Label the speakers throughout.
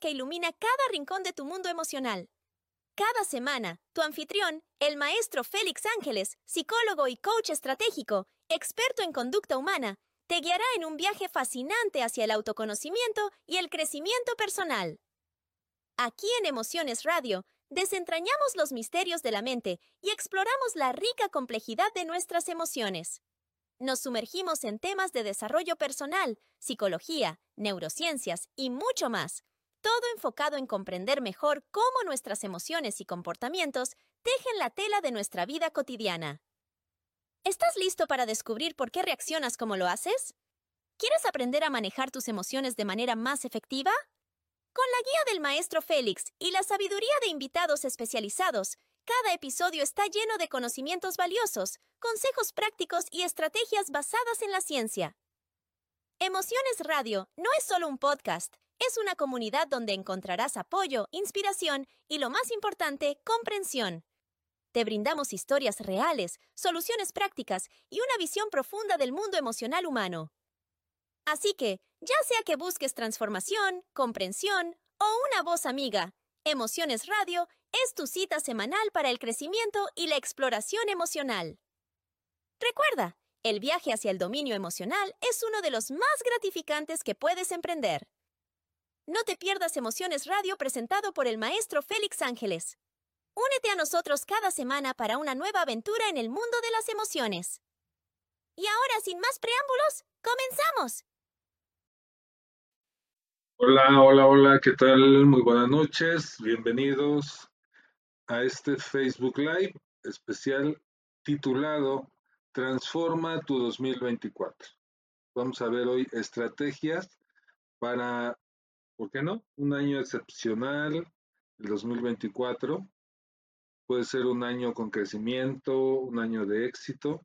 Speaker 1: que ilumina cada rincón de tu mundo emocional. Cada semana, tu anfitrión, el maestro Félix Ángeles, psicólogo y coach estratégico, experto en conducta humana, te guiará en un viaje fascinante hacia el autoconocimiento y el crecimiento personal. Aquí en Emociones Radio, desentrañamos los misterios de la mente y exploramos la rica complejidad de nuestras emociones. Nos sumergimos en temas de desarrollo personal, psicología, neurociencias y mucho más, todo enfocado en comprender mejor cómo nuestras emociones y comportamientos tejen la tela de nuestra vida cotidiana. ¿Estás listo para descubrir por qué reaccionas como lo haces? ¿Quieres aprender a manejar tus emociones de manera más efectiva? Con la guía del maestro Félix y la sabiduría de invitados especializados, cada episodio está lleno de conocimientos valiosos, consejos prácticos y estrategias basadas en la ciencia. Emociones Radio no es solo un podcast, es una comunidad donde encontrarás apoyo, inspiración y, lo más importante, comprensión. Te brindamos historias reales, soluciones prácticas y una visión profunda del mundo emocional humano. Así que, ya sea que busques transformación, comprensión o una voz amiga, Emociones Radio es tu cita semanal para el crecimiento y la exploración emocional. Recuerda, el viaje hacia el dominio emocional es uno de los más gratificantes que puedes emprender. No te pierdas Emociones Radio presentado por el maestro Félix Ángeles. Únete a nosotros cada semana para una nueva aventura en el mundo de las emociones. Y ahora, sin más preámbulos, comenzamos.
Speaker 2: Hola, hola, hola, ¿qué tal? Muy buenas noches, bienvenidos a este Facebook Live especial titulado Transforma tu 2024. Vamos a ver hoy estrategias para, ¿por qué no? Un año excepcional, el 2024. Puede ser un año con crecimiento, un año de éxito.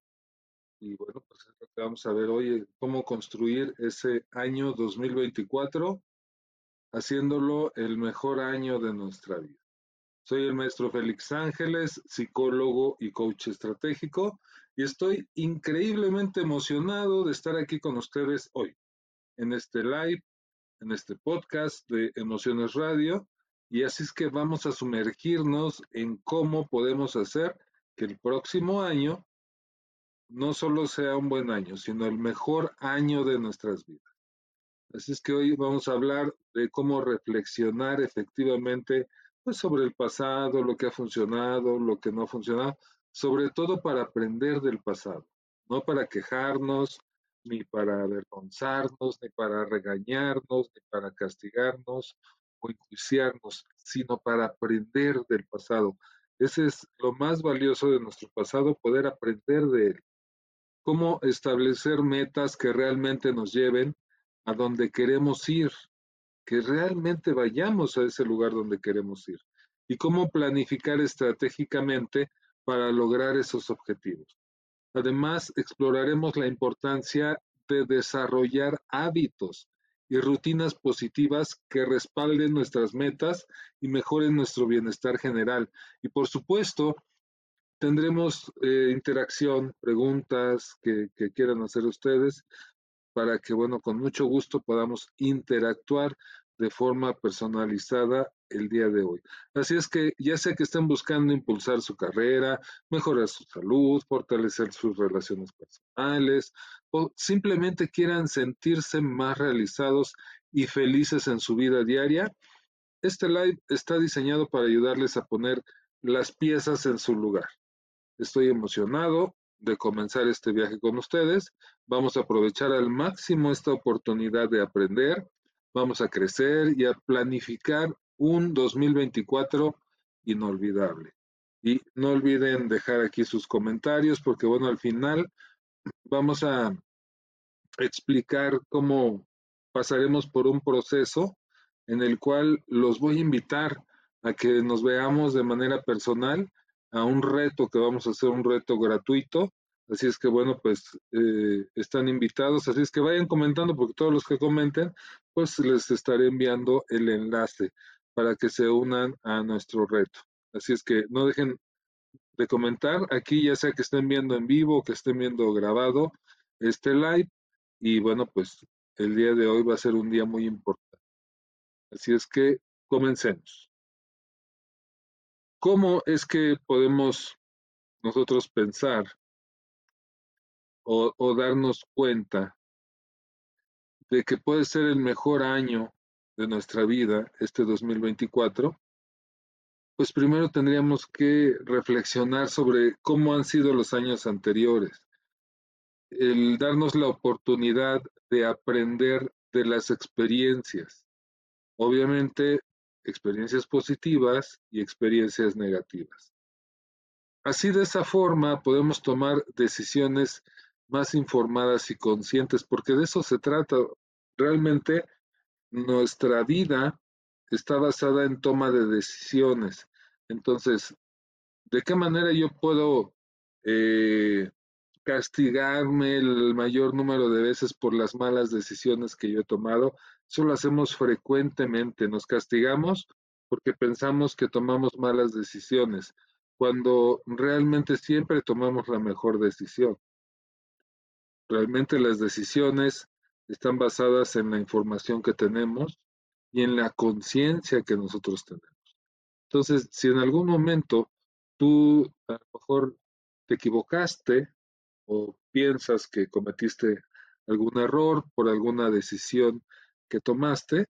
Speaker 2: Y bueno, pues es lo que vamos a ver hoy, cómo construir ese año 2024 haciéndolo el mejor año de nuestra vida. Soy el maestro Félix Ángeles, psicólogo y coach estratégico, y estoy increíblemente emocionado de estar aquí con ustedes hoy, en este live, en este podcast de Emociones Radio, y así es que vamos a sumergirnos en cómo podemos hacer que el próximo año no solo sea un buen año, sino el mejor año de nuestras vidas. Así es que hoy vamos a hablar de cómo reflexionar efectivamente pues, sobre el pasado, lo que ha funcionado, lo que no ha funcionado, sobre todo para aprender del pasado, no para quejarnos, ni para avergonzarnos, ni para regañarnos, ni para castigarnos o enjuiciarnos, sino para aprender del pasado. Ese es lo más valioso de nuestro pasado, poder aprender de él. Cómo establecer metas que realmente nos lleven a donde queremos ir, que realmente vayamos a ese lugar donde queremos ir y cómo planificar estratégicamente para lograr esos objetivos. Además, exploraremos la importancia de desarrollar hábitos y rutinas positivas que respalden nuestras metas y mejoren nuestro bienestar general. Y por supuesto, tendremos eh, interacción, preguntas que, que quieran hacer ustedes para que, bueno, con mucho gusto podamos interactuar de forma personalizada el día de hoy. Así es que ya sea que estén buscando impulsar su carrera, mejorar su salud, fortalecer sus relaciones personales o simplemente quieran sentirse más realizados y felices en su vida diaria, este live está diseñado para ayudarles a poner las piezas en su lugar. Estoy emocionado de comenzar este viaje con ustedes. Vamos a aprovechar al máximo esta oportunidad de aprender, vamos a crecer y a planificar un 2024 inolvidable. Y no olviden dejar aquí sus comentarios porque bueno, al final vamos a explicar cómo pasaremos por un proceso en el cual los voy a invitar a que nos veamos de manera personal a un reto que vamos a hacer, un reto gratuito. Así es que bueno, pues eh, están invitados, así es que vayan comentando porque todos los que comenten, pues les estaré enviando el enlace para que se unan a nuestro reto. Así es que no dejen de comentar aquí, ya sea que estén viendo en vivo que estén viendo grabado este live. Y bueno, pues el día de hoy va a ser un día muy importante. Así es que comencemos. ¿Cómo es que podemos nosotros pensar o, darnos cuenta de que puede ser el mejor año de nuestra vida, este 2024? Pues primero tendríamos que reflexionar sobre cómo han sido los años anteriores, el darnos la oportunidad de aprender de las experiencias. Obviamente, experiencias positivas y experiencias negativas. Así de esa forma podemos tomar decisiones más informadas y conscientes, porque de eso se trata. Realmente nuestra vida está basada en toma de decisiones. Entonces, ¿de qué manera yo puedo eh, castigarme el mayor número de veces por las malas decisiones que yo he tomado? Eso lo hacemos frecuentemente. Nos castigamos porque pensamos que tomamos malas decisiones, cuando realmente siempre tomamos la mejor decisión. Realmente las decisiones están basadas en la información que tenemos y en la conciencia que nosotros tenemos. Entonces, si en algún momento tú a lo mejor te equivocaste o piensas que cometiste algún error por alguna decisión que tomaste,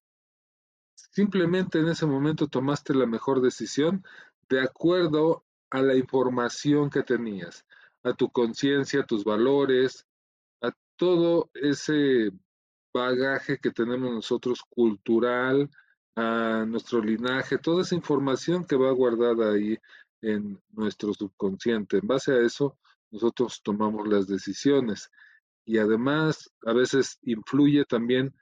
Speaker 2: simplemente en ese momento tomaste la mejor decisión de acuerdo a la información que tenías, a tu conciencia, a tus valores, todo ese bagaje que tenemos nosotros cultural, a nuestro linaje, toda esa información que va guardada ahí en nuestro subconsciente. En base a eso, nosotros tomamos las decisiones y además a veces influye también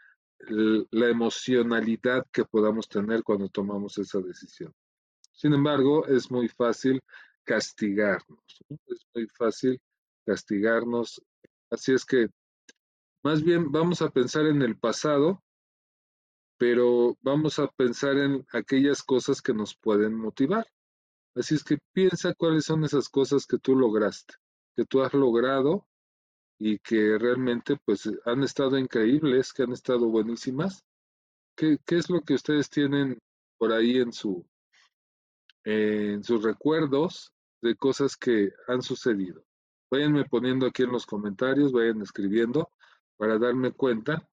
Speaker 2: la emocionalidad que podamos tener cuando tomamos esa decisión. Sin embargo, es muy fácil castigarnos, es muy fácil castigarnos. Así es que más bien vamos a pensar en el pasado, pero vamos a pensar en aquellas cosas que nos pueden motivar. Así es que piensa cuáles son esas cosas que tú lograste, que tú has logrado y que realmente pues han estado increíbles, que han estado buenísimas. ¿Qué, qué es lo que ustedes tienen por ahí en su en sus recuerdos de cosas que han sucedido? Váyanme poniendo aquí en los comentarios, vayan escribiendo para darme cuenta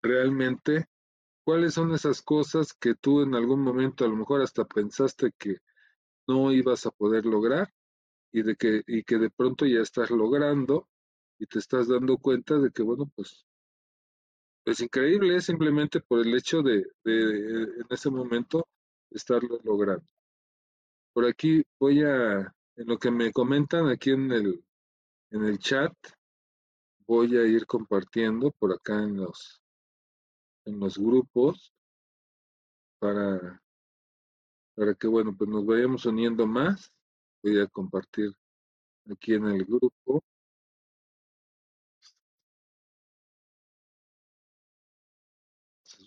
Speaker 2: realmente cuáles son esas cosas que tú en algún momento a lo mejor hasta pensaste que no ibas a poder lograr y de que y que de pronto ya estás logrando y te estás dando cuenta de que bueno pues es increíble simplemente por el hecho de, de en ese momento estarlo logrando. Por aquí voy a en lo que me comentan aquí en el en el chat voy a ir compartiendo por acá en los, en los grupos para, para que, bueno, pues nos vayamos uniendo más. Voy a compartir aquí en el grupo.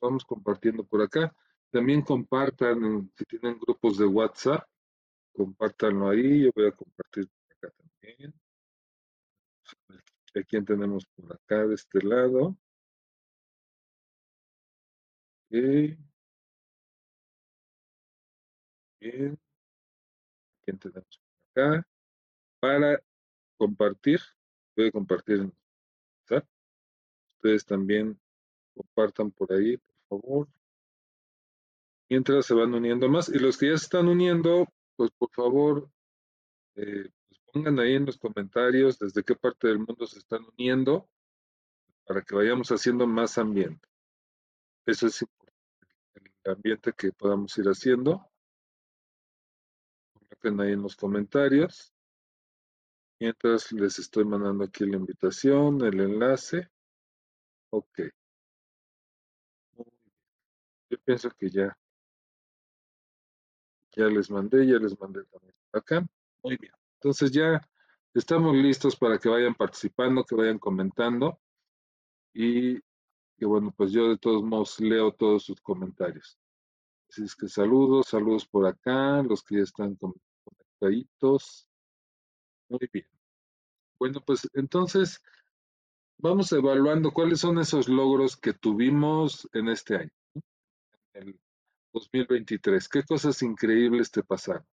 Speaker 2: vamos compartiendo por acá. También compartan, si tienen grupos de WhatsApp, compártanlo ahí. Yo voy a compartir por acá también. ¿A quién tenemos por acá de este lado? Bien. ¿Quién tenemos por acá? Para compartir, a compartir en. Ustedes también compartan por ahí, por favor. Mientras se van uniendo más. Y los que ya se están uniendo, pues por favor, eh, pongan ahí en los comentarios desde qué parte del mundo se están uniendo para que vayamos haciendo más ambiente. Eso es el ambiente que podamos ir haciendo. Coloquen ahí en los comentarios. Mientras les estoy mandando aquí la invitación, el enlace. Ok. Yo pienso que ya. Ya les mandé, ya les mandé también acá. Muy bien. Entonces ya estamos listos para que vayan participando, que vayan comentando y que bueno, pues yo de todos modos leo todos sus comentarios. Así es que saludos, saludos por acá, los que ya están conectaditos. Muy bien. Bueno, pues entonces vamos evaluando cuáles son esos logros que tuvimos en este año. el 2023? ¿Qué cosas increíbles te pasaron?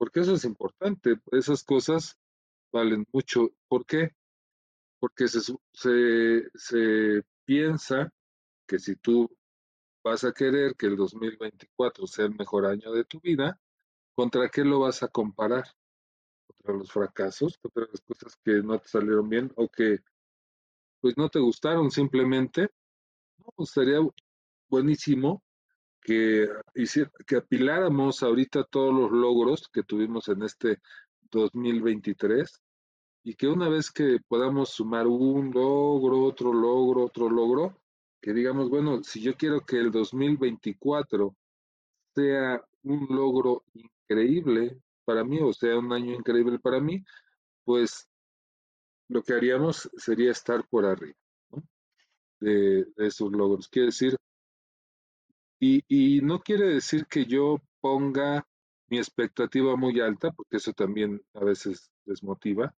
Speaker 2: Porque eso es importante, esas cosas valen mucho. ¿Por qué? Porque se, se, se piensa que si tú vas a querer que el 2024 sea el mejor año de tu vida, ¿contra qué lo vas a comparar? ¿Contra los fracasos? ¿Contra las cosas que no te salieron bien o que pues no te gustaron simplemente? No, estaría buenísimo que, que apiláramos ahorita todos los logros que tuvimos en este 2023 y que una vez que podamos sumar un logro, otro logro, otro logro, que digamos, bueno, si yo quiero que el 2024 sea un logro increíble para mí, o sea, un año increíble para mí, pues lo que haríamos sería estar por arriba de, esos logros. Quiere decir, y, y no quiere decir que yo ponga mi expectativa muy alta, porque eso también a veces desmotiva.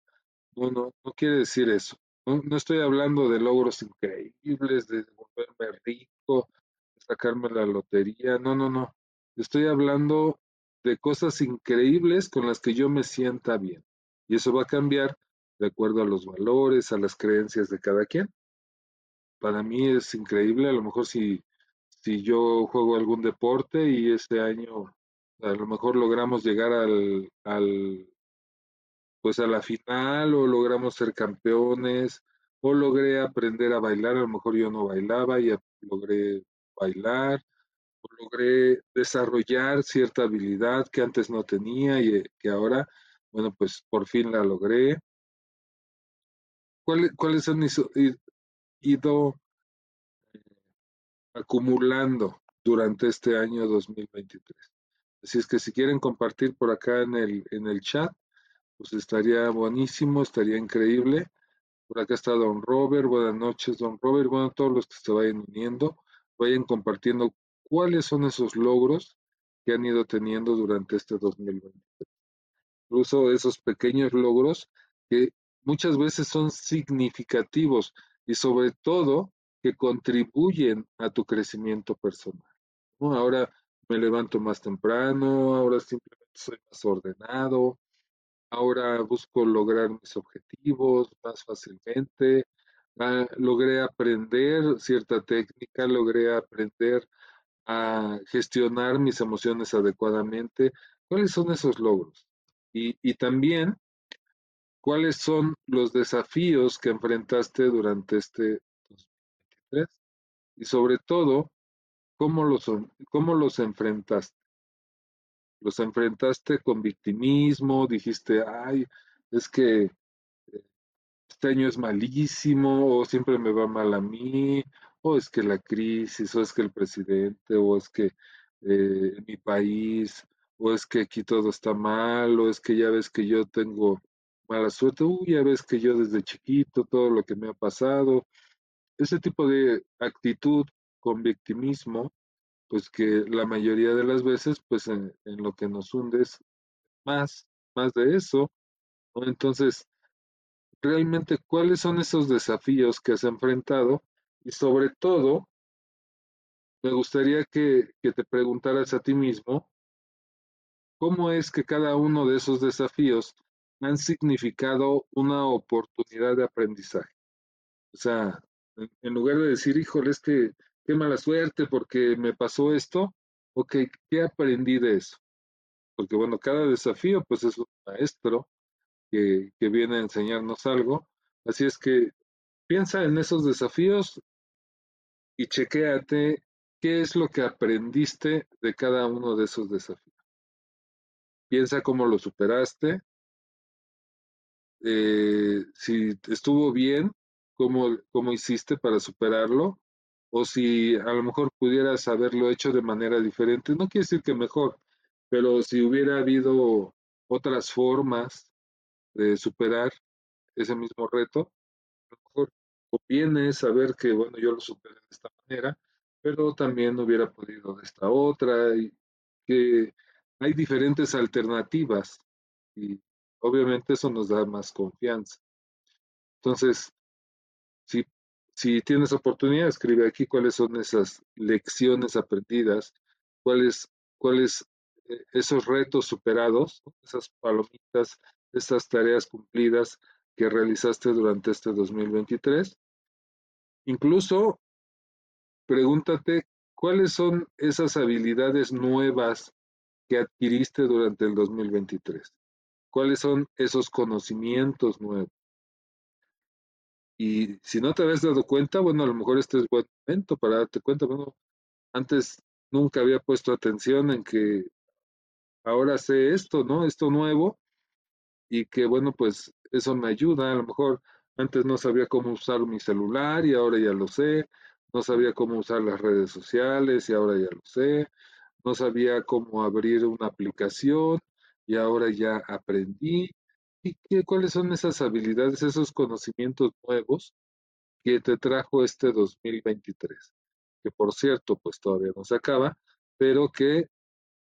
Speaker 2: No, no, no quiere decir eso. No, estoy hablando de logros increíbles, de volverme rico, de sacarme la lotería, no, no, no. Estoy hablando de cosas increíbles con las que yo me sienta bien. Y eso va a cambiar de acuerdo a los valores, a las creencias de cada quien. Para mí es increíble, a lo mejor si, si yo juego algún deporte y este año a lo mejor logramos llegar al, al pues a la final o logramos ser campeones o logré aprender a bailar, a lo mejor yo no bailaba y logré bailar o logré desarrollar cierta habilidad que antes no tenía y eh, que ahora, bueno, pues por fin la logré. ¿Cuáles han ido acumulando durante este año 2023? Así es que si quieren compartir por acá en el, en el chat, pues estaría buenísimo, estaría increíble. Por acá está Don Robert, buenas noches, Don Robert. Bueno, todos los que se vayan uniendo, vayan compartiendo cuáles son esos logros que han ido teniendo durante este 2023. Incluso esos pequeños logros que muchas veces son significativos y sobre todo que contribuyen a tu crecimiento personal. Ahora me levanto más temprano, ahora simplemente soy más ordenado, Ahora busco lograr mis objetivos más fácilmente. Ah, logré aprender cierta técnica, logré aprender a gestionar mis emociones adecuadamente. ¿Cuáles son esos logros? Y, y también, ¿cuáles son los desafíos que enfrentaste durante este 2023? Y sobre todo, ¿cómo los, cómo los enfrentaste? los enfrentaste con victimismo, dijiste, ay, es que eh, este año es malísimo, o siempre me va mal a mí, o es que la crisis, o es que el presidente, o es que eh, mi país, o es que aquí todo está mal, o es que ya ves que yo tengo mala suerte, uy, ya ves que yo desde chiquito, todo lo que me ha pasado, ese tipo de actitud con victimismo pues que la mayoría de las veces, pues en, lo que nos hunde es más, más de eso. Entonces, realmente, ¿cuáles son esos desafíos que has enfrentado? Y sobre todo, me gustaría que, que te preguntaras a ti mismo, ¿cómo es que cada uno de esos desafíos han significado una oportunidad de aprendizaje? O sea, en lugar de decir, híjole, es que qué mala suerte porque me pasó esto. Ok, ¿qué aprendí de eso? Porque bueno, cada desafío pues es un maestro que, que viene a enseñarnos algo. Así es que piensa en esos desafíos y chequéate qué es lo que aprendiste de cada uno de esos desafíos. Piensa cómo lo superaste, eh, si estuvo bien, cómo, cómo hiciste para superarlo o si a lo mejor pudieras haberlo hecho de manera diferente. No quiere decir que mejor, pero si hubiera habido otras formas de superar ese mismo reto, a lo mejor conviene saber que, bueno, yo lo superé de esta manera, pero también hubiera podido de esta otra, y que hay diferentes alternativas y obviamente eso nos da más confianza. Entonces, si tienes oportunidad, escribe aquí cuáles son esas lecciones aprendidas, cuáles, cuáles eh, esos retos superados, esas palomitas, esas tareas cumplidas que realizaste durante este 2023. Incluso pregúntate cuáles son esas habilidades nuevas que adquiriste durante el 2023. ¿Cuáles son esos conocimientos nuevos? Y si no te habías dado cuenta, bueno, a lo mejor este es buen momento para darte cuenta. Bueno, antes nunca había puesto atención en que ahora sé esto, ¿no? Esto nuevo y que bueno, pues eso me ayuda. A lo mejor antes no sabía cómo usar mi celular y ahora ya lo sé. No sabía cómo usar las redes sociales y ahora ya lo sé. No sabía cómo abrir una aplicación y ahora ya aprendí. ¿Y qué, cuáles son esas habilidades, esos conocimientos nuevos que te trajo este 2023? Que por cierto, pues todavía no se acaba, pero que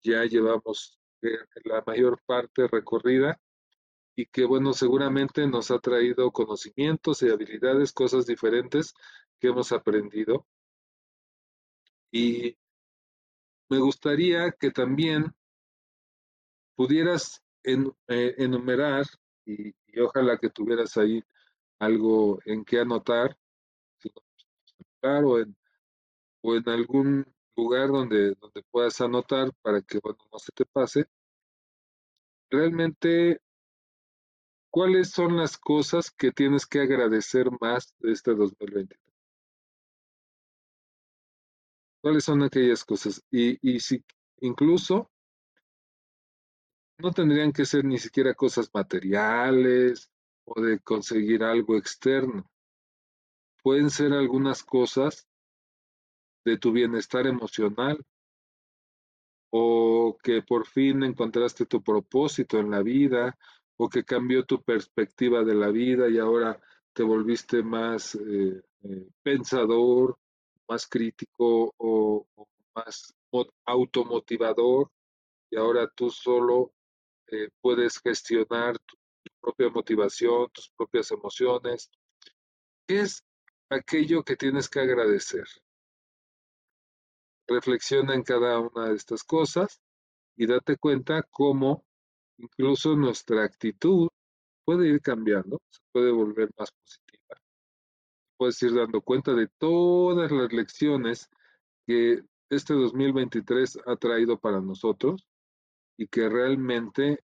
Speaker 2: ya llevamos eh, la mayor parte recorrida y que bueno, seguramente nos ha traído conocimientos y habilidades, cosas diferentes que hemos aprendido. Y me gustaría que también pudieras eh, enumerar y, ojalá que tuvieras ahí algo en que anotar, o en, o en algún lugar donde, donde puedas anotar para que bueno, no se te pase. Realmente, ¿cuáles son las cosas que tienes que agradecer más de este 2023? ¿Cuáles son aquellas cosas? Y, y si incluso no tendrían que ser ni siquiera cosas materiales o de conseguir algo externo. Pueden ser algunas cosas de tu bienestar emocional o que por fin encontraste tu propósito en la vida o que cambió tu perspectiva de la vida y ahora te volviste más eh, eh, pensador, más crítico o, o más automotivador y ahora tú solo eh, puedes gestionar tu, propia motivación, tus propias emociones. ¿Qué es aquello que tienes que agradecer? Reflexiona en cada una de estas cosas y date cuenta cómo incluso nuestra actitud puede ir cambiando, se puede volver más positiva. Puedes ir dando cuenta de todas las lecciones que este 2023 ha traído para nosotros y que realmente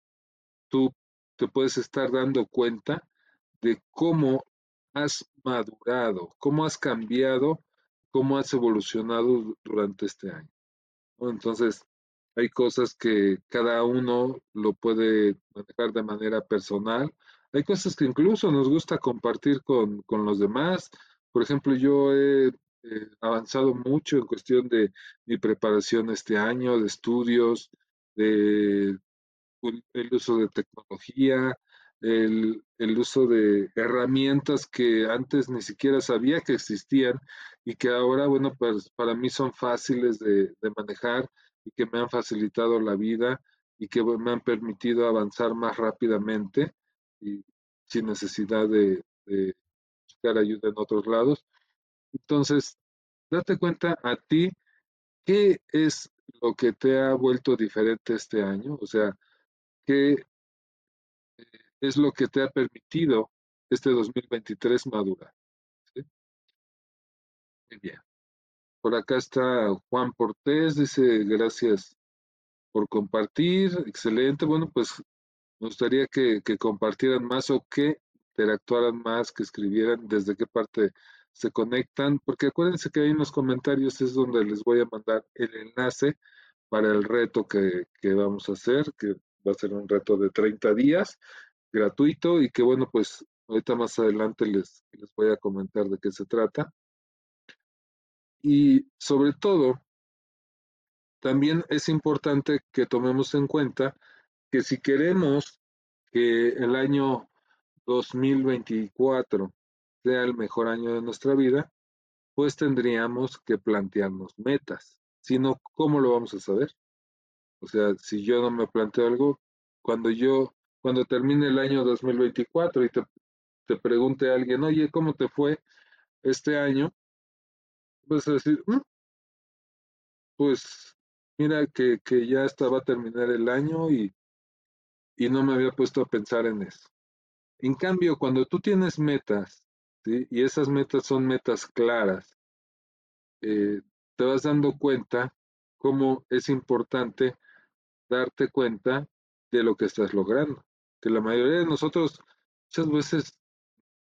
Speaker 2: tú te puedes estar dando cuenta de cómo has madurado, cómo has cambiado, cómo has evolucionado durante este año. Entonces, hay cosas que cada uno lo puede manejar de manera personal. Hay cosas que incluso nos gusta compartir con, los demás. Por ejemplo, yo he avanzado mucho en cuestión de mi preparación este año, de estudios, de el uso de tecnología, el, uso de herramientas que antes ni siquiera sabía que existían y que ahora, bueno, pues para mí son fáciles de, manejar y que me han facilitado la vida y que me han permitido avanzar más rápidamente y sin necesidad de, de buscar ayuda en otros lados. Entonces, date cuenta a ti qué es lo que te ha vuelto diferente este año, o sea, qué es lo que te ha permitido este 2023 madurar. Muy bien. Por acá está Juan Portés, dice gracias por compartir, excelente. Bueno, pues me gustaría que, que compartieran más o que interactuaran más, que escribieran desde qué parte se conectan, porque acuérdense que ahí en los comentarios es donde les voy a mandar el enlace para el reto que, que vamos a hacer, que va a ser un reto de 30 días, gratuito, y que bueno, pues ahorita más adelante les, les voy a comentar de qué se trata. Y sobre todo, también es importante que tomemos en cuenta que si queremos que el año 2024 sea el mejor año de nuestra vida, pues tendríamos que plantearnos metas. Si no, ¿cómo lo vamos a saber? O sea, si yo no me planteo algo, cuando yo, cuando termine el año 2024 y te, te pregunte a alguien, oye, ¿cómo te fue? este año, vas a decir, mm, pues mira que, que ya estaba a terminar el año y, y no me había puesto a pensar en eso. En cambio, cuando tú tienes metas, y esas metas son metas claras, eh, te vas dando cuenta cómo es importante darte cuenta de lo que estás logrando. Que la mayoría de nosotros muchas veces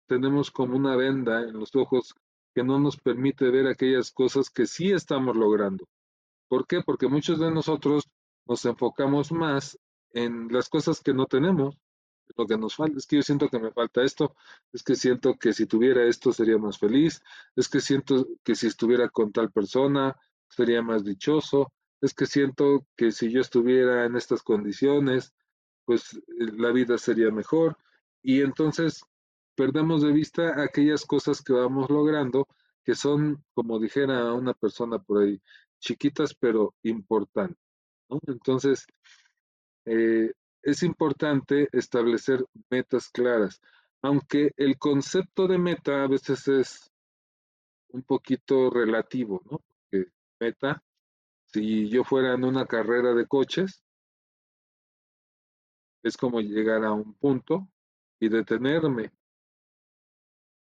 Speaker 2: tenemos como una venda en los ojos que no nos permite ver aquellas cosas que sí estamos logrando. ¿Por qué? Porque muchos de nosotros nos enfocamos más en las cosas que no tenemos, lo que nos falta. Es que yo siento que me falta esto, es que siento que si tuviera esto sería más feliz, es que siento que si estuviera con tal persona sería más dichoso, es que siento que si yo estuviera en estas condiciones, pues eh, la vida sería mejor. Y entonces perdemos de vista aquellas cosas que vamos logrando, que son, como dijera una persona por ahí, chiquitas pero importantes. Entonces, eh, es importante establecer metas claras, aunque el concepto de meta a veces es un poquito relativo, ¿no? Porque meta, si yo fuera en una carrera de coches, es como llegar a un punto y detenerme.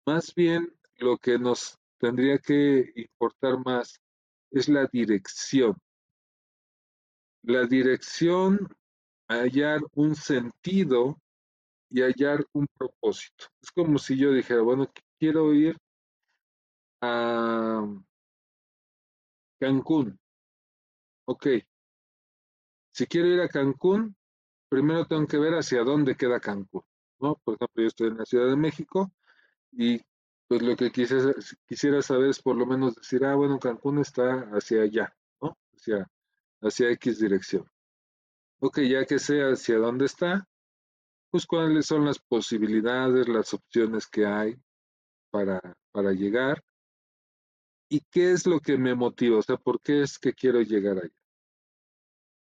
Speaker 2: Más bien, lo que nos tendría que importar más es la dirección. La dirección hallar un sentido y hallar un propósito. Es como si yo dijera, bueno, quiero ir a Cancún. Ok. Si quiero ir a Cancún, primero tengo que ver hacia dónde queda Cancún. ¿no? Por ejemplo, yo estoy en la Ciudad de México y pues lo que quisiera, quisiera saber es por lo menos decir, ah, bueno, Cancún está hacia allá, ¿no? Hacia, hacia X dirección. Ok, ya que sé hacia dónde está, pues cuáles son las posibilidades, las opciones que hay para, para llegar y qué es lo que me motiva, o sea, por qué es que quiero llegar allá.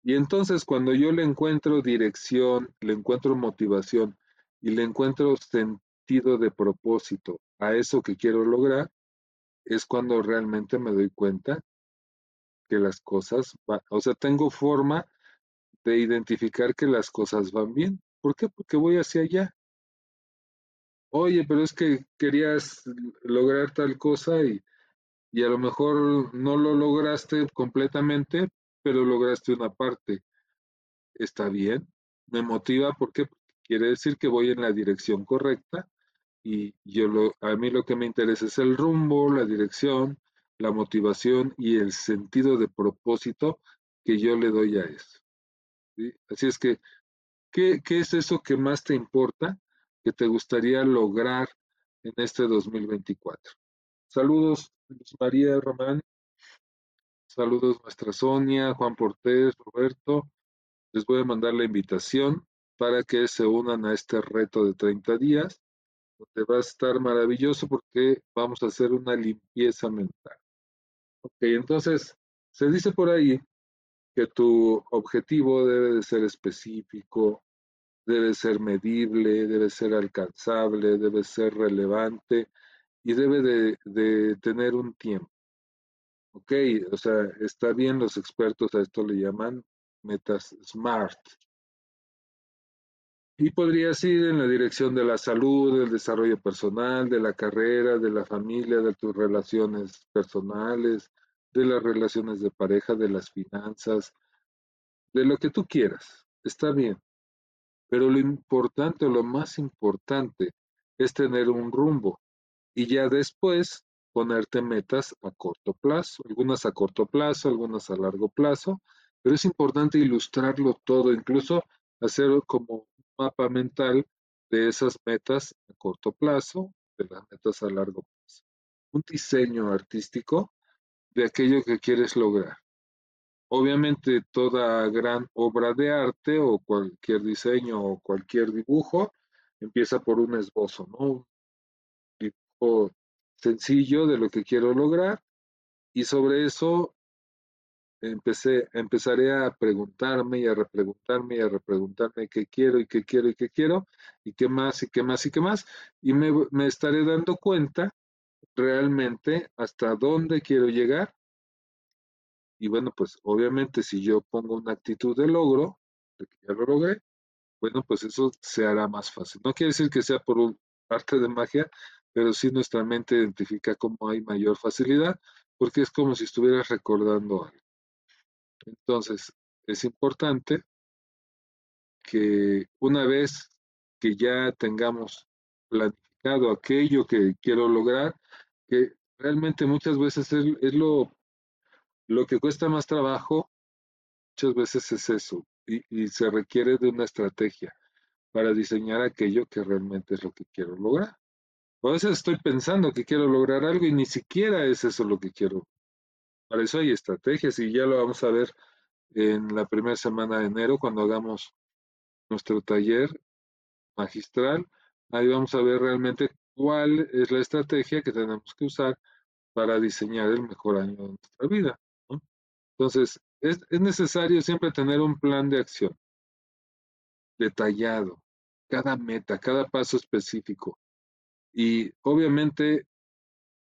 Speaker 2: Y entonces cuando yo le encuentro dirección, le encuentro motivación y le encuentro sentido de propósito a eso que quiero lograr, es cuando realmente me doy cuenta que las cosas, o sea, tengo forma de identificar que las cosas van bien. ¿Por qué? Porque voy hacia allá. Oye, pero es que querías lograr tal cosa y, y a lo mejor no lo lograste completamente, pero lograste una parte. Está bien, me motiva porque quiere decir que voy en la dirección correcta y yo lo, a mí lo que me interesa es el rumbo, la dirección, la motivación y el sentido de propósito que yo le doy a eso. Así es que, ¿qué, es eso que más te importa, que te gustaría lograr en este 2024? Saludos, María Román. Saludos, nuestra Sonia, Juan Portés, Roberto. Les voy a mandar la invitación para que se unan a este reto de 30 días, donde va a estar maravilloso porque vamos a hacer una limpieza mental. Ok, entonces, se dice por ahí que tu objetivo debe de ser específico, debe ser medible, debe ser alcanzable, debe ser relevante y debe de, tener un tiempo. Ok, o sea, está bien, los expertos a esto le llaman metas SMART. Y podrías ir en la dirección de la salud, del desarrollo personal, de la carrera, de la familia, de tus relaciones personales, de las relaciones de pareja, de las finanzas, de lo que tú quieras. Está bien. Pero lo importante, lo más importante, es tener un rumbo y ya después ponerte metas a corto plazo, algunas a corto plazo, algunas a largo plazo, pero es importante ilustrarlo todo, incluso hacer como un mapa mental de esas metas a corto plazo, de las metas a largo plazo. Un diseño artístico de aquello que quieres lograr. Obviamente toda gran obra de arte o cualquier diseño o cualquier dibujo empieza por un esbozo, ¿no? Un dibujo sencillo de lo que quiero lograr y sobre eso empecé, empezaré a preguntarme y a repreguntarme y a repreguntarme qué quiero y qué quiero y qué quiero y qué más y qué más y qué más y me, me estaré dando cuenta realmente hasta dónde quiero llegar. Y bueno, pues obviamente si yo pongo una actitud de logro, de que ya lo logré, bueno, pues eso se hará más fácil. No quiere decir que sea por un arte de magia, pero sí nuestra mente identifica cómo hay mayor facilidad, porque es como si estuvieras recordando algo. Entonces, es importante que una vez que ya tengamos planificado aquello que quiero lograr, que realmente muchas veces es, lo, lo que cuesta más trabajo, muchas veces es eso, y, se requiere de una estrategia para diseñar aquello que realmente es lo que quiero lograr. A veces estoy pensando que quiero lograr algo y ni siquiera es eso lo que quiero. Para eso hay estrategias y ya lo vamos a ver en la primera semana de enero cuando hagamos nuestro taller magistral. Ahí vamos a ver realmente cuál es la estrategia que tenemos que usar para diseñar el mejor año de nuestra vida. Entonces, es, es necesario siempre tener un plan de acción detallado, cada meta, cada paso específico. Y obviamente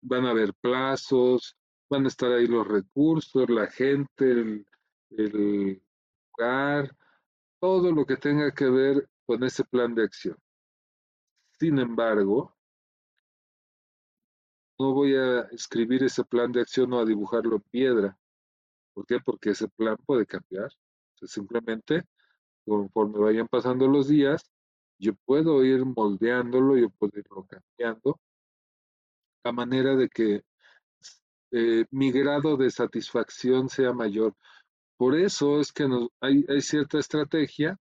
Speaker 2: van a haber plazos, van a estar ahí los recursos, la gente, el, el lugar, todo lo que tenga que ver con ese plan de acción. Sin embargo, no voy a escribir ese plan de acción o a dibujarlo en piedra. ¿Por qué? Porque ese plan puede cambiar. simplemente, conforme vayan pasando los días, yo puedo ir moldeándolo, yo puedo irlo cambiando, a manera de que eh, mi grado de satisfacción sea mayor. Por eso es que hay, hay cierta estrategia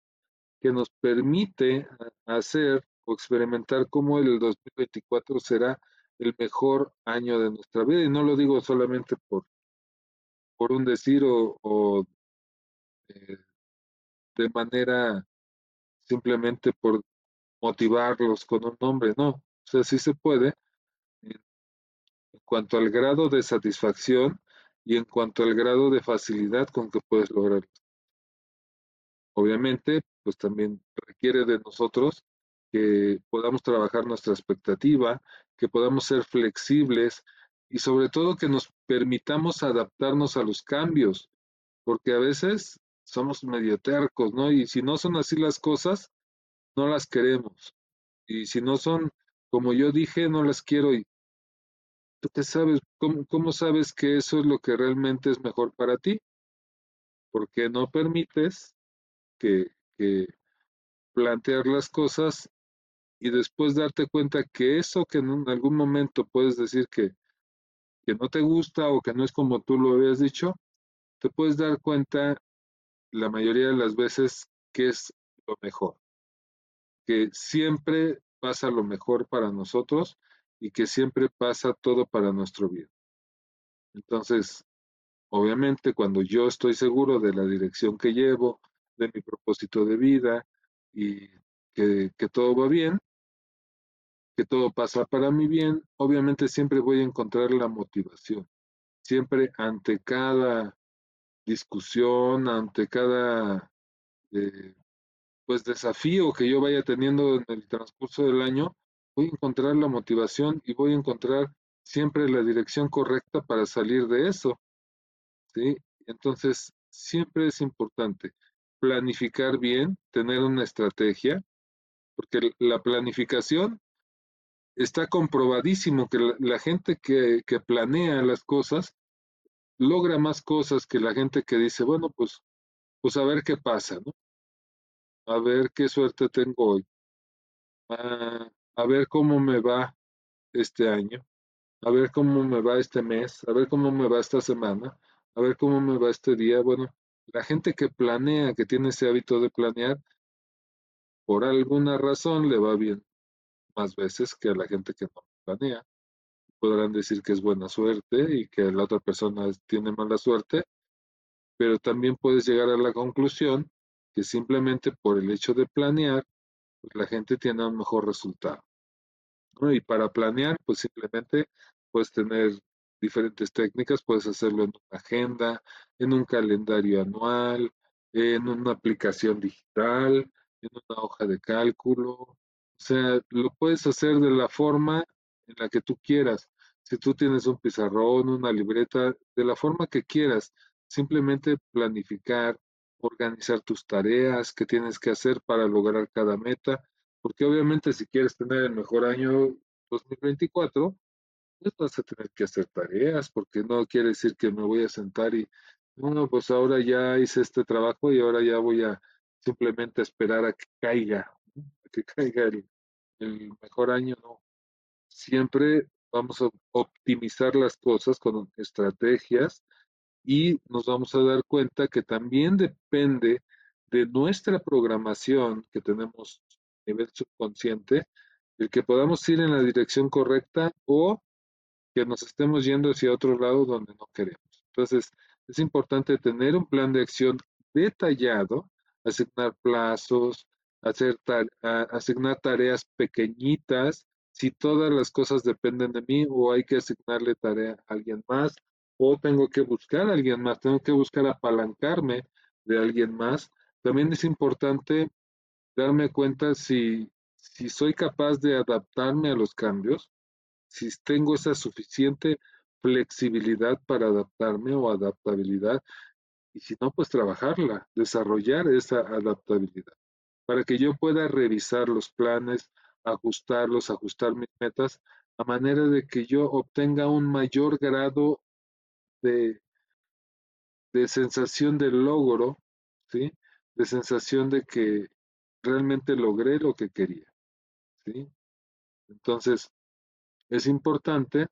Speaker 2: que nos permite hacer o experimentar cómo el 2024 será el mejor año de nuestra vida. Y no lo digo solamente por, por un decir o, eh, de manera simplemente por motivarlos con un nombre, no. O sea, sí se puede en, cuanto al grado de satisfacción y en cuanto al grado de facilidad con que puedes lograrlo. Obviamente, pues también requiere de nosotros que podamos trabajar nuestra expectativa, que podamos ser flexibles y sobre todo que nos permitamos adaptarnos a los cambios, porque a veces somos medio tercos, ¿no? Y si no son así las cosas, no las queremos. Y si no son como yo dije, no las quiero. ¿Y tú qué sabes? ¿Cómo, cómo sabes que eso es lo que realmente es mejor para ti? Porque no permites que, que plantear las cosas y después darte cuenta que eso que en algún momento puedes decir que, que no te gusta o que no es como tú lo habías dicho, te puedes dar cuenta la mayoría de las veces que es lo mejor, que siempre pasa lo mejor para nosotros y que siempre pasa todo para nuestro bien. Entonces, obviamente cuando yo estoy seguro de la dirección que llevo, de mi propósito de vida y que, que todo va bien, que todo pasa para mi bien, obviamente siempre voy a encontrar la motivación. Siempre ante cada discusión, ante cada eh, pues desafío que yo vaya teniendo en el transcurso del año, voy a encontrar la motivación y voy a encontrar siempre la dirección correcta para salir de eso. ¿sí? Entonces, siempre es importante planificar bien, tener una estrategia, porque la planificación está comprobadísimo que la, gente que, planea las cosas logra más cosas que la gente que dice, bueno, pues, pues a ver qué pasa, ¿no? A ver qué suerte tengo hoy. A, a ver cómo me va este año. A ver cómo me va este mes. A ver cómo me va esta semana. A ver cómo me va este día. Bueno, la gente que planea, que tiene ese hábito de planear, por alguna razón le va bien más veces que a la gente que no planea. Podrán decir que es buena suerte y que la otra persona tiene mala suerte, pero también puedes llegar a la conclusión que simplemente por el hecho de planear, pues la gente tiene un mejor resultado. Y para planear, pues simplemente puedes tener diferentes técnicas, puedes hacerlo en una agenda, en un calendario anual, en una aplicación digital, en una hoja de cálculo, o sea, lo puedes hacer de la forma en la que tú quieras, Si tú tienes un pizarrón, una libreta, de la forma que quieras, simplemente planificar, organizar tus tareas, qué tienes que hacer para lograr cada meta, porque obviamente si quieres tener el mejor año 2024, pues vas a tener que hacer tareas, porque no quiere decir que me voy a sentar y, bueno, pues ahora ya hice este trabajo y ahora ya voy a simplemente esperar a que caiga, que caiga el, mejor año, no. Siempre vamos a optimizar las cosas con estrategias y nos vamos a dar cuenta que también depende de nuestra programación que tenemos a nivel subconsciente, el que podamos ir en la dirección correcta o que nos estemos yendo hacia otro lado donde no queremos. Entonces, es importante tener un plan de acción detallado, asignar plazos, hacer asignar tareas pequeñitas, si todas las cosas dependen de mí o hay que asignarle tarea a alguien más o tengo que buscar a alguien más, tengo que buscar apalancarme de alguien más. También es importante darme cuenta si, si soy capaz de adaptarme a los cambios, si tengo esa suficiente flexibilidad para adaptarme o adaptabilidad, y si no, pues trabajarla, desarrollar esa adaptabilidad, para que yo pueda revisar los planes, ajustarlos, ajustar mis metas, a manera de que yo obtenga un mayor grado de, de sensación de logro, ¿sí? De sensación de que realmente logré lo que quería, ¿sí? Entonces, es importante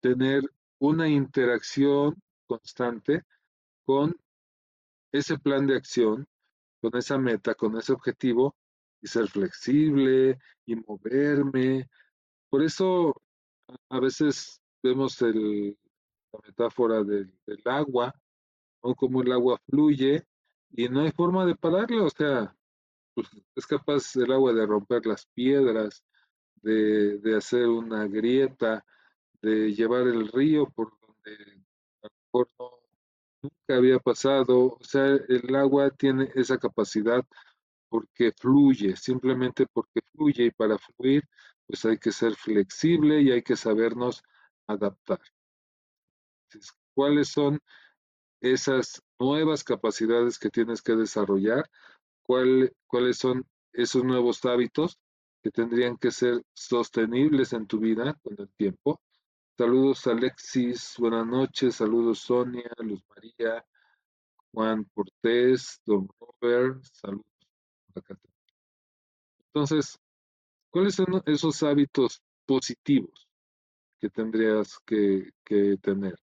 Speaker 2: tener una interacción constante con ese plan de acción, con esa meta, con ese objetivo, y ser flexible y moverme. Por eso a veces vemos la metáfora del, agua, o cómo el agua fluye y no hay forma de pararla, o sea, pues, es capaz el agua de romper las piedras, de, de hacer una grieta, de llevar el río por donde a lo mejor no, nunca había pasado, o sea, el agua tiene esa capacidad porque fluye, simplemente porque fluye y para fluir pues hay que ser flexible y hay que sabernos adaptar. ¿Cuáles son esas nuevas capacidades que tienes que desarrollar? ¿Cuáles son esos nuevos hábitos que tendrían que ser sostenibles en tu vida con el tiempo? Saludos Alexis, buenas noches, saludos Sonia, Luz María, Juan Cortés, Don Robert, saludos entonces, ¿cuáles son esos hábitos positivos que tendrías que, tener?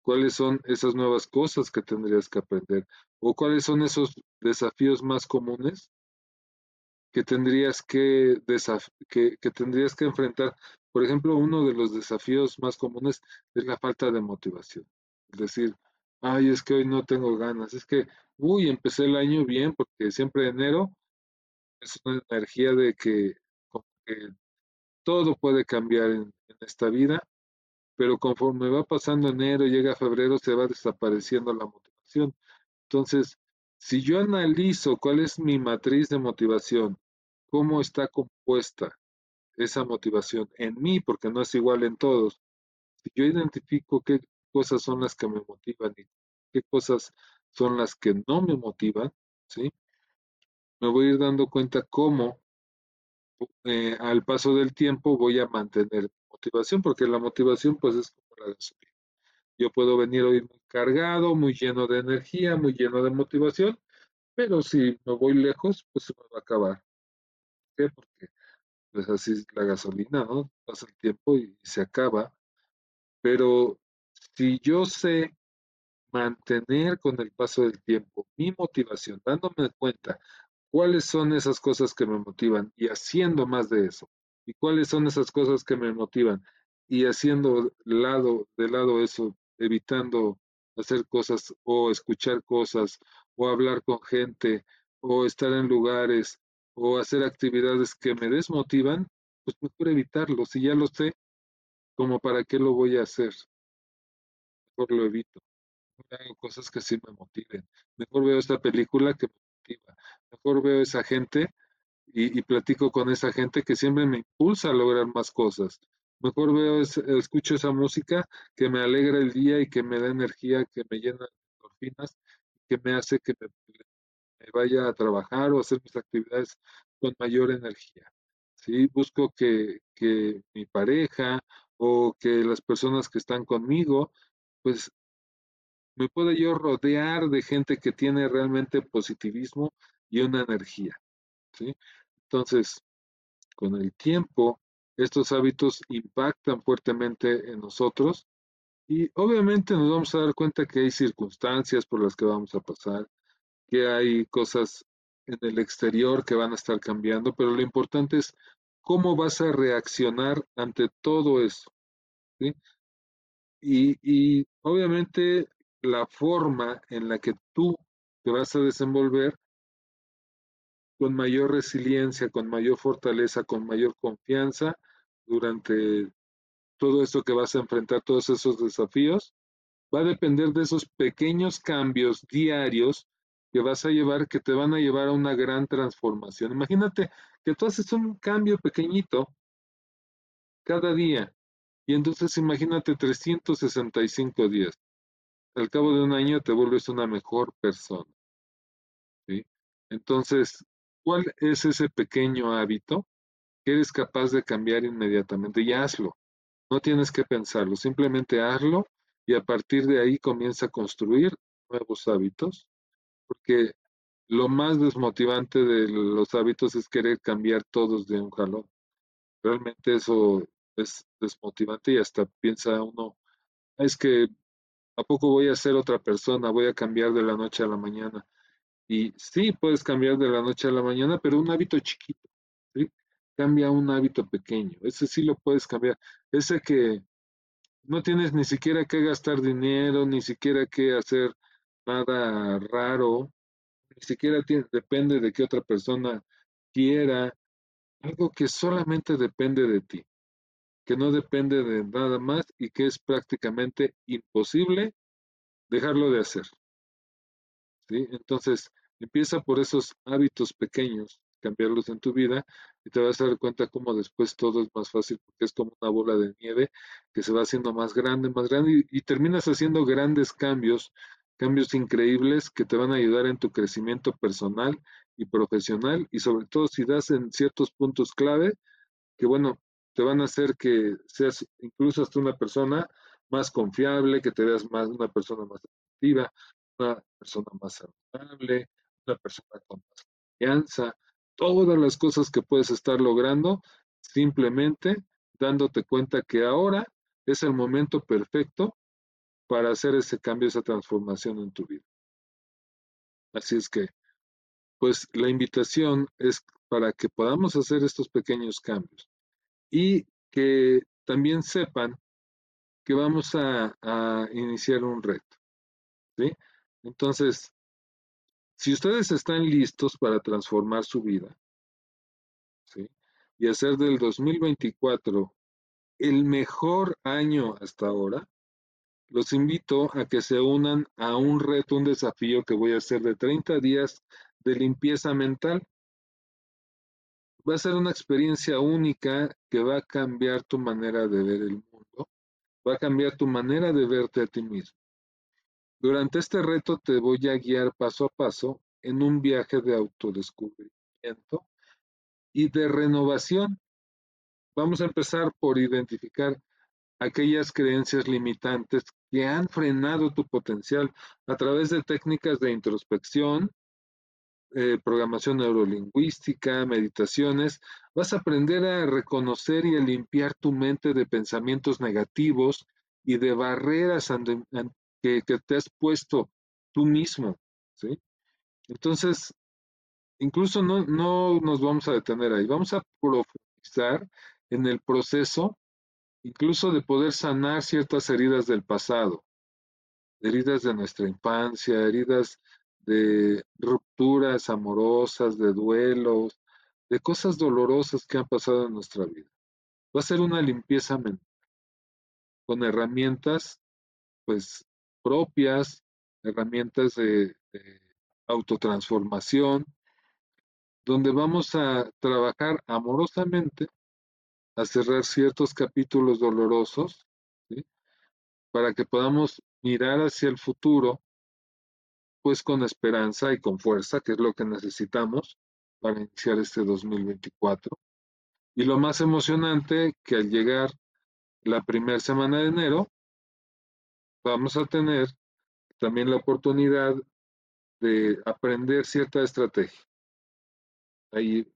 Speaker 2: ¿Cuáles son esas nuevas cosas que tendrías que aprender? ¿O cuáles son esos desafíos más comunes que tendrías que, que, que, tendrías que enfrentar. Por ejemplo, uno de los desafíos más comunes es la falta de motivación. Es decir, ay, es que hoy no tengo ganas, es que, uy, empecé el año bien porque siempre enero es una energía de que, todo puede cambiar en, esta vida, pero conforme va pasando enero, llega febrero, se va desapareciendo la motivación. Entonces, si yo analizo cuál es mi matriz de motivación, cómo está compuesta esa motivación en mí, porque no es igual en todos, si yo identifico qué cosas son las que me motivan y qué cosas son las que no me motivan, ¿sí? me voy a ir dando cuenta cómo eh, al paso del tiempo voy a mantener motivación, porque la motivación pues es como la gasolina. Yo puedo venir hoy muy cargado, muy lleno de energía, muy lleno de motivación, pero si me voy lejos, pues se me va a acabar. ¿Por qué? Pues así es la gasolina, ¿no? Pasa el tiempo y se acaba. Pero si yo sé mantener con el paso del tiempo mi motivación, dándome cuenta cuáles son esas cosas que me motivan y haciendo más de eso. Y cuáles son esas cosas que me motivan y haciendo lado, de lado eso, evitando hacer cosas o escuchar cosas o hablar con gente o estar en lugares o hacer actividades que me desmotivan, pues mejor evitarlo. Si ya lo sé, como para qué lo voy a hacer. Mejor lo evito. Mejor hago cosas que sí me motiven. Mejor veo esta película que me motiva mejor veo esa gente y, platico con esa gente que siempre me impulsa a lograr más cosas. Mejor veo, escucho esa música que me alegra el día y que me da energía, que me llena de endorfinas, que me hace que me, vaya a trabajar o hacer mis actividades con mayor energía. ¿sí? Busco que, que mi pareja o que las personas que están conmigo, pues me pueda yo rodear de gente que tiene realmente positivismo y una energía. ¿sí? Entonces, con el tiempo, estos hábitos impactan fuertemente en nosotros y obviamente nos vamos a dar cuenta que hay circunstancias por las que vamos a pasar, que hay cosas en el exterior que van a estar cambiando, pero lo importante es cómo vas a reaccionar ante todo eso. Y, y obviamente la forma en la que tú te vas a desenvolver con mayor resiliencia, con mayor fortaleza, con mayor confianza durante todo esto que vas a enfrentar, todos esos desafíos, va a depender de esos pequeños cambios diarios que vas a llevar, que te van a llevar a una gran transformación. Imagínate que tú haces un cambio pequeñito cada día y entonces imagínate 365 días. Al cabo de un año te vuelves una mejor persona. Entonces, ¿cuál es ese pequeño hábito que eres capaz de cambiar inmediatamente? Y hazlo. No tienes que pensarlo, simplemente hazlo y a partir de ahí comienza a construir nuevos hábitos, porque lo más desmotivante de los hábitos es querer cambiar todos de un jalón. Realmente eso es desmotivante y hasta piensa uno, es que ¿a poco voy a ser otra persona? Voy a cambiar de la noche a la mañana. Y sí, puedes cambiar de la noche a la mañana, pero un hábito chiquito, ¿sí? Cambia un hábito pequeño. Ese sí lo puedes cambiar. Ese que no tienes ni siquiera que gastar dinero, ni siquiera que hacer nada raro, ni siquiera depende de que otra persona quiera, algo que solamente depende de ti que no depende de nada más y que es prácticamente imposible dejarlo de hacer. ¿sí? Entonces, empieza por esos hábitos pequeños, cambiarlos en tu vida y te vas a dar cuenta cómo después todo es más fácil porque es como una bola de nieve que se va haciendo más grande, más grande y, y terminas haciendo grandes cambios, cambios increíbles que te van a ayudar en tu crecimiento personal y profesional y sobre todo si das en ciertos puntos clave que bueno, te van a hacer que seas incluso hasta una persona más confiable, que te veas más una persona más activa, una persona más saludable, una persona con más confianza, todas las cosas que puedes estar logrando simplemente dándote cuenta que ahora es el momento perfecto para hacer ese cambio, esa transformación en tu vida. Así es que, pues la invitación es para que podamos hacer estos pequeños cambios y que también sepan que vamos a, iniciar un reto. ¿sí? Entonces, si ustedes están listos para transformar su vida y hacer del 2024 el mejor año hasta ahora, los invito a que se unan a un reto, un desafío que voy a hacer de 30 días de limpieza mental va a ser una experiencia única que va a cambiar tu manera de ver el mundo, va a cambiar tu manera de verte a ti mismo. Durante este reto te voy a guiar paso a paso en un viaje de autodescubrimiento y de renovación. Vamos a empezar por identificar aquellas creencias limitantes que han frenado tu potencial a través de técnicas de introspección, eh, programación neurolingüística, meditaciones, vas a aprender a reconocer y a limpiar tu mente de pensamientos negativos y de barreras que, te has puesto tú mismo. Entonces, incluso no, no nos vamos a detener ahí, vamos a profundizar en el proceso, incluso de poder sanar ciertas heridas del pasado, heridas de nuestra infancia, heridas de rupturas amorosas, de duelos, de cosas dolorosas que han pasado en nuestra vida. Va a ser una limpieza mental con herramientas pues propias, herramientas de, de autotransformación, donde vamos a trabajar amorosamente a cerrar ciertos capítulos dolorosos, para que podamos mirar hacia el futuro, pues con esperanza y con fuerza, que es lo que necesitamos para iniciar este 2024. Y lo más emocionante, que al llegar la primera semana de enero, vamos a tener también la oportunidad de aprender cierta estrategia. Ahí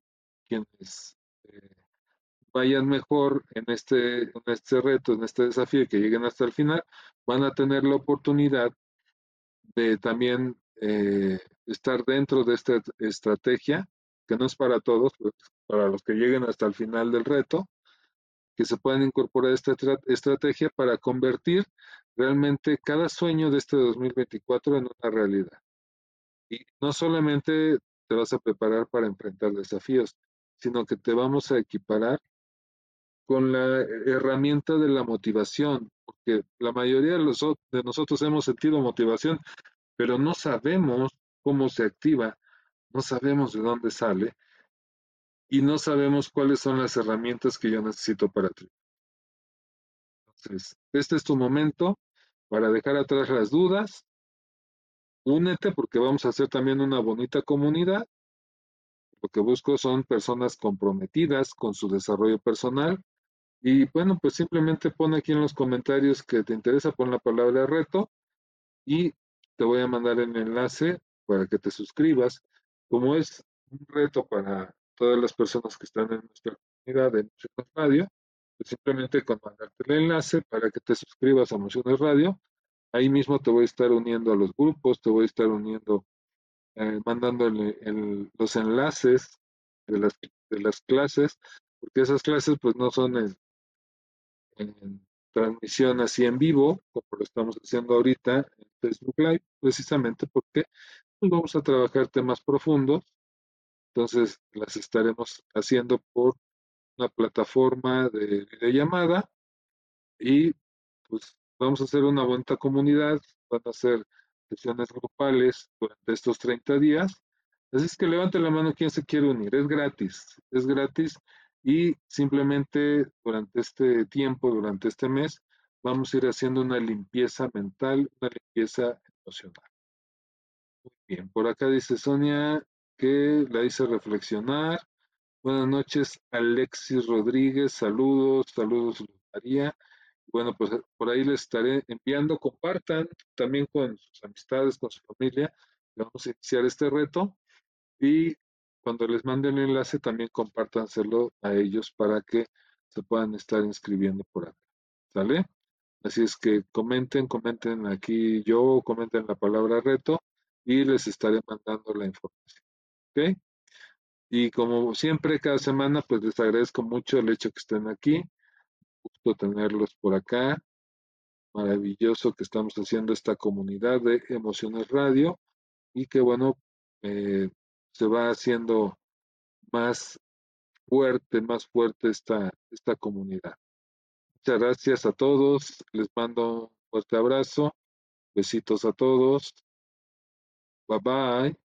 Speaker 2: quienes vayan mejor en este, este reto, en este desafío y que lleguen hasta el final, van a tener la oportunidad de también eh, estar dentro de esta estrategia, que no es para todos, pues, para los que lleguen hasta el final del reto, que se puedan incorporar esta estrategia para convertir realmente cada sueño de este 2024 en una realidad. Y no solamente te vas a preparar para enfrentar desafíos, sino que te vamos a equiparar con la herramienta de la motivación, porque la mayoría de, los, nosotros hemos sentido motivación, pero no sabemos cómo se activa, no sabemos de dónde sale y no sabemos cuáles son las herramientas que yo necesito para ti. Entonces, este es tu momento para dejar atrás las dudas. Únete porque vamos a hacer también una bonita comunidad. Lo que busco son personas comprometidas con su desarrollo personal. Y bueno, pues simplemente pon aquí en los comentarios que te interesa, pon la palabra reto y te voy a mandar el enlace para que te suscribas. Como es un reto para todas las personas que están en nuestra comunidad de Emociones Radio, pues simplemente con mandarte el enlace para que te suscribas a Emociones Radio. Ahí mismo te voy a estar uniendo a los grupos, te voy a estar uniendo, eh, mandándole los enlaces de las, de las clases, porque esas clases pues no son en, transmisión así en vivo, como lo estamos haciendo ahorita en Facebook Live, precisamente porque pues, vamos a trabajar temas profundos entonces las estaremos haciendo por una plataforma de videollamada y pues vamos a hacer una buena comunidad, van a ser sesiones grupales durante estos 30 días. Así es que levante la mano quien se quiere unir, es gratis, es gratis y simplemente durante este tiempo, durante este mes, vamos a ir haciendo una limpieza mental, una limpieza emocional. Muy bien, por acá dice Sonia, que la hice reflexionar. Buenas noches, Alexis Rodríguez, saludos, saludos, María. Bueno, pues eh, por ahí les estaré enviando, compartan también con sus amistades, con su familia. Vamos a iniciar este reto y cuando les mande el enlace también compártanselo a ellos para que se puedan estar inscribiendo por acá. ¿Sale? Así es que comenten, comenten aquí yo, comenten la palabra reto y les estaré mandando la información. Y como siempre, cada semana, pues les agradezco mucho el hecho que estén aquí. Gusto tenerlos por acá. Maravilloso que estamos haciendo esta comunidad de Emociones Radio y que bueno, eh, se va haciendo más fuerte, más fuerte esta, esta comunidad. Muchas gracias a todos. Les mando un fuerte abrazo. Besitos a todos. Bye bye.